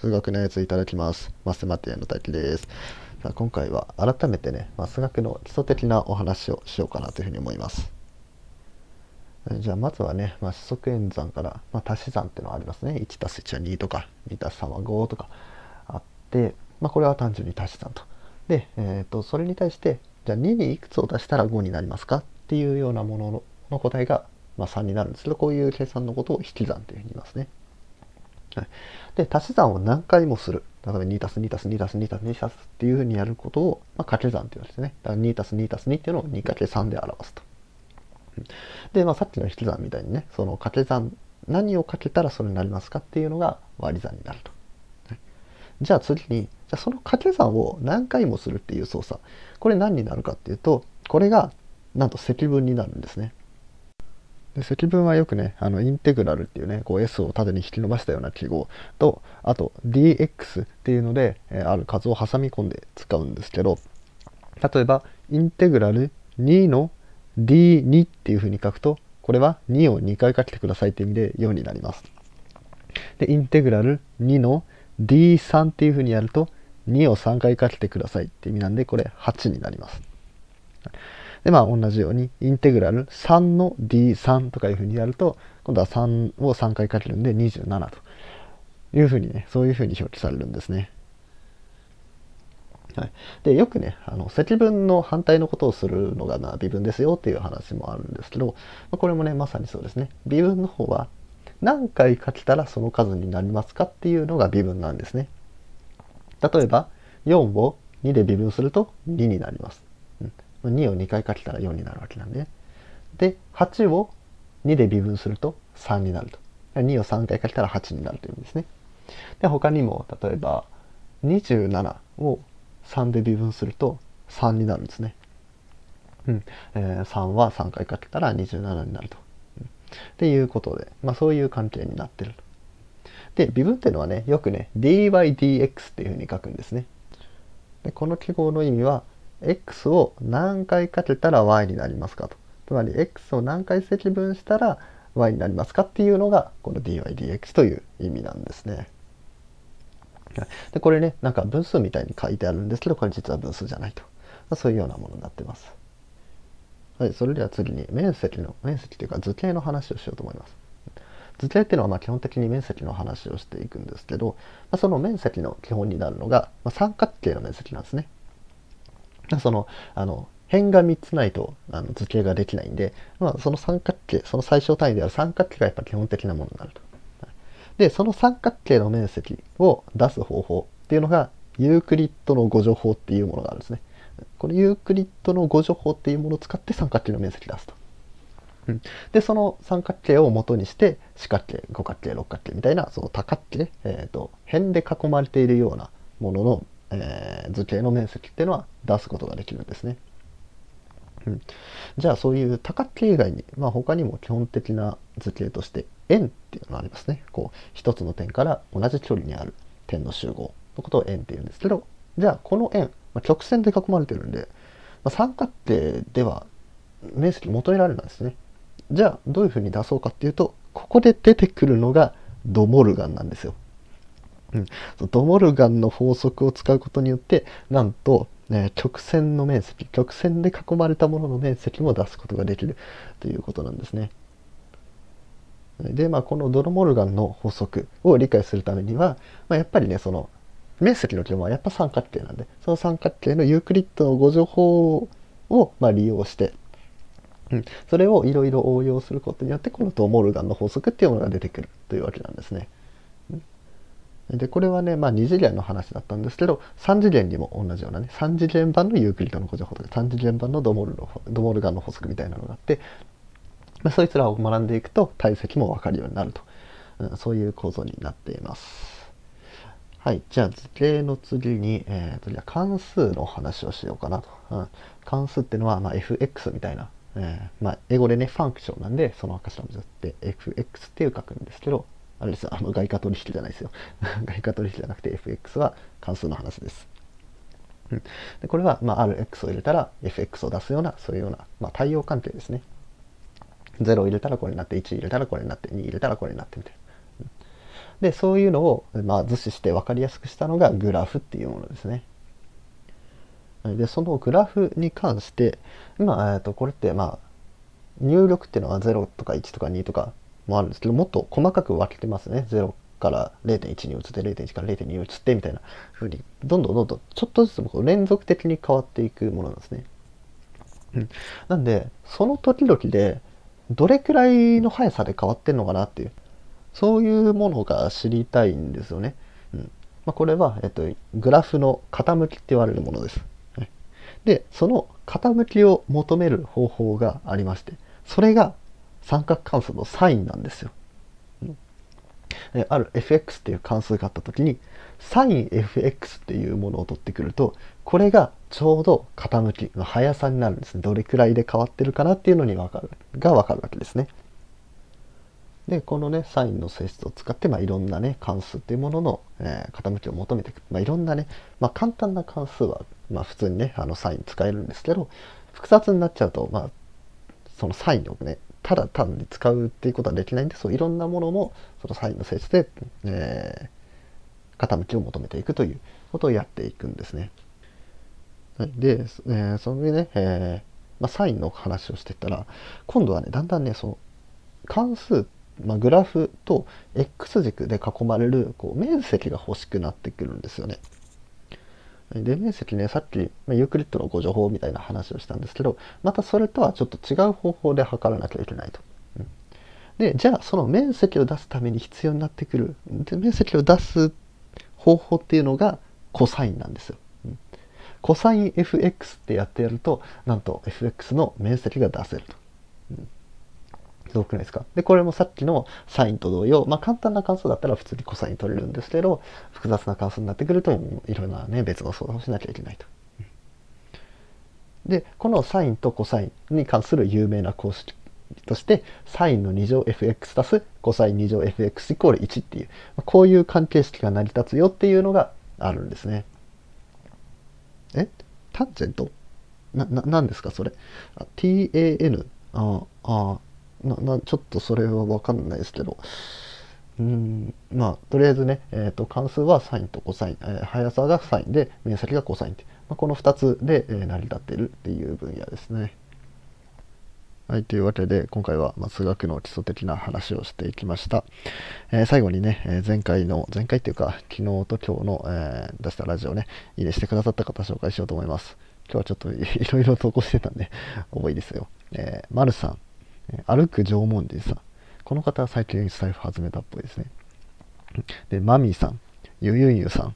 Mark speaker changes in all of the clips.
Speaker 1: 数学のやついただきます。マスマティアの滝です。さあ今回は改めてね、まあ、数学の基礎的なお話をしようかなというふうに思います。じゃあまずはね、まあ、四則演算から、まあ、足し算っていうのはありますね。1たす1は2とか、2たす3は5とかあって、まあ、これは単純に足し算と。で、えー、とそれに対して、じゃあ2にいくつを足したら5になりますかっていうようなものの答えが、まあ、3になるんですけど、こういう計算のことを引き算というふうに言いますね。はい、で足し算を何回もする。例えば2たす2たす2たす2たす2たすっていうふうにやることを、まあ、掛け算って言うんですね。だから2たす2たす2っていうのを 2×3 で表すと。で、まあ、さっきの引き算みたいにねその掛け算何をかけたらそれになりますかっていうのが割り算になると、じゃあ次にじゃあその掛け算を何回もするっていう操作。これ何になるかっていうとこれがなんと積分になるんですね。で積分はよくね、あのインテグラルっていうね、こう S を縦に引き伸ばしたような記号と、あと dx っていうので、え、ある数を挟み込んで使うんですけど、例えば、インテグラル2の d2 っていう風に書くと、これは2を2回書けてくださいって意味で4になります。で、インテグラル2の d3 っていう風にやると、2を3回かけてくださいって意味なんで、これ8になります。で、まあ同じようにインテグラル3の d3 とかいうふうにやると、今度は3を3回かけるんで27と。いうふうにね、そういうふうに表記されるんですね。はい、でよくねあの積分の反対のことをするのがな微分ですよっていう話もあるんですけど、まあ、これもねまさにそうですね。微分の方は何回書けたらその数になりますかっていうのが微分なんですね。例えば4を2で微分すると2になります。2を2回かけたら4になるわけなんで、ねで、8を2で微分すると3になると。2を3回かけたら8になるというんですね。で、他にも、例えば、27を3で微分すると3になるんですね。うんえー、3は3回かけたら27になると。うん、っていうことで、まあそういう関係になってる。で、微分っていうのはね、よくね、dydx っていうふうに書くんですね。でこの記号の意味は、x を何回かけたら y になりますかと。つまり x を何回積分したら y になりますかっていうのがこの dydx という意味なんですね。でこれねなんか分数みたいに書いてあるんですけどこれ実は分数じゃないと、まあ、そういうようなものになってます。はい、それでは次に面積の面積というか図形の話をしようと思います。図形っていうのはまあ基本的に面積の話をしていくんですけど、まあ、その面積の基本になるのが、まあ、三角形の面積なんですね。その、あの、辺が3つないとあの図形ができないんで、まあ、その三角形、その最小単位である三角形がやっぱ基本的なものになると。で、その三角形の面積を出す方法っていうのが、ユークリッドの誤助法っていうものがあるんですね。このユークリッドの誤助法っていうものを使って三角形の面積出すと。で、その三角形を元にして、四角形、五角形、六角形みたいな、その多角形、えっ、ー、と、辺で囲まれているようなもののえー、図形の面積っていうのは出すことができるんですね。うん、じゃあそういう多角形以外に、まあ、他にも基本的な図形として円っていうのがありますね。こう一つの点から同じ距離にある点の集合のことを円っていうんですけどじゃあこの円、まあ、直線で囲まれてるんで、まあ、三角形では面積求められないですね。じゃあどういうふうに出そうかっていうとここで出てくるのがドモルガンなんですよ。うん、ドモルガンの法則を使うことによってなんと、ね、直線の面積直線で囲まれたものの面積も出すことができるということなんですね。でまあこのドロモルガンの法則を理解するためには、まあ、やっぱりねその面積の基本はやっぱ三角形なんでその三角形のユークリッドの互除法をまあ利用して、うん、それをいろいろ応用することによってこのドモルガンの法則っていうものが出てくるというわけなんですね。で、これはね、まあ2次元の話だったんですけど、3次元にも同じようなね、3次元版のユークリッドの互除法とか、3次元版のドモルのドモルガンの法則みたいなのがあって、まあ、そいつらを学んでいくと体積もわかるようになると、うん、そういう構造になっています。はい。じゃあ図形の次に、えー、とじゃあ関数の話をしようかなと。うん、関数っていうのは、まあ、fx みたいな、えー、まあ、英語でね、ファンクションなんで、その頭文字って fx っていう書くんですけど、あれですあの外貨取引じゃないですよ。外貨取引じゃなくて FX は関数の話です。うん、でこれは、まあ、ある X を入れたら FX を出すような、そういうような、まあ、対応関係ですね。0を入れたらこれになって、1入れたらこれになって、2入れたらこれになってみたいな。でそういうのを、まあ、図示して分かりやすくしたのがグラフっていうものですね。でそのグラフに関して今、えー、とこれってまあ入力っていうのは0とか1とか2とかもあるんですけどもっと細かく分けてますね0から0.1に移って0.1から0.2に移ってみたいな風にどんどんどんどんちょっとずつも連続的に変わっていくものなんですね。うん、なんでその時々でどれくらいの速さで変わってんのかなっていうそういうものが知りたいんですよね。うんまあ、これは、えっと、グラフの傾きって言われるものです。で、その傾きを求める方法がありまして、それが三角関数のサインなんですよ。うん、ある fx っていう関数があった時に、サイン fx っていうものを取ってくると、これがちょうど傾きの速さになるんですね。どれくらいで変わってるかなっていうのにわかる、がわかるわけですね。で、このね、サインの性質を使って、まあ、いろんなね、関数っていうものの、えー、傾きを求めていく。まあ、いろんなね、まあ、簡単な関数は、まあ、普通にね、あの、サイン使えるんですけど、複雑になっちゃうと、まあ、そのサインをね、ただ単に使うっていうことはできないんで、そういろんなものも、そのサインの性質で、えー、傾きを求めていくということをやっていくんですね。はい、で、えー、その上ね、えーまあ、サインの話をしていったら、今度はね、だんだんね、その関数まあ、グラフと X 軸で囲まれるこう面積が欲しくなってくるんですよね。で面積ねさっき、ま、ユークリッドのご情報みたいな話をしたんですけどまたそれとはちょっと違う方法で測らなきゃいけないと。うん、でじゃあその面積を出すために必要になってくるで面積を出す方法っていうのがコサインなんですよ。うん、コサイン fx ってやってやるとなんと fx の面積が出せると。うんどうくないですか？で、これもさっきのサインと同様、まあ簡単な関数だったら普通にコサイン取れるんですけど、複雑な関数になってくると、いろんなね、別の相談をしなきゃいけないと。で、このサインとコサインに関する有名な公式として、サインの2乗 fx 足すコサイン2乗 fx イコール1っていう、こういう関係式が成り立つよっていうのがあるんですね。え？タンジェント？な、な、なんですかそれ？tan? ああ、ななちょっとそれは分かんないですけどうんまあとりあえずね、えーと、関数はサインとコサイン、えー、速さがサインで面積がコサインって、まあ、この2つで、えー、成り立っているっていう分野ですね。はい、というわけで今回は、ま数学の基礎的な話をしていきました。えー、最後にね、え前回の、前回っていうか昨日と今日の、え出したラジオね、いいねしてくださった方紹介しようと思います。今日はちょっとい ろいろ投稿してたんで、多いですよ。えー、まるさん、歩く縄文人さん。この方は最近スタイフ始めたっぽいですね。で、マミーさん、ゆゆゆさん、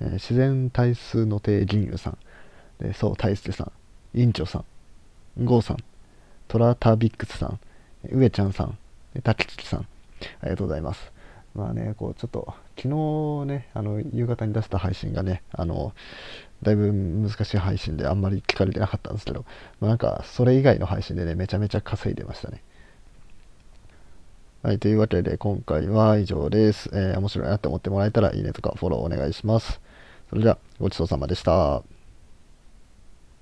Speaker 1: えー、自然対数の定銀融さん、で、そう、大輔さん、委員長さん、ゴーさん、トラタービックスさん、上ちゃんさん、滝月さん、ありがとうございます。まあね、こう、ちょっと、昨日ね、あの、夕方に出した配信がね、あの、だいぶ難しい配信であんまり聞かれてなかったんですけど、まあ、なんか、それ以外の配信でね、めちゃめちゃ稼いでましたね。はい、というわけで今回は以上です。えー、面白いなって思ってもらえたらいいねとかフォローお願いします。それではごちそうさまでした。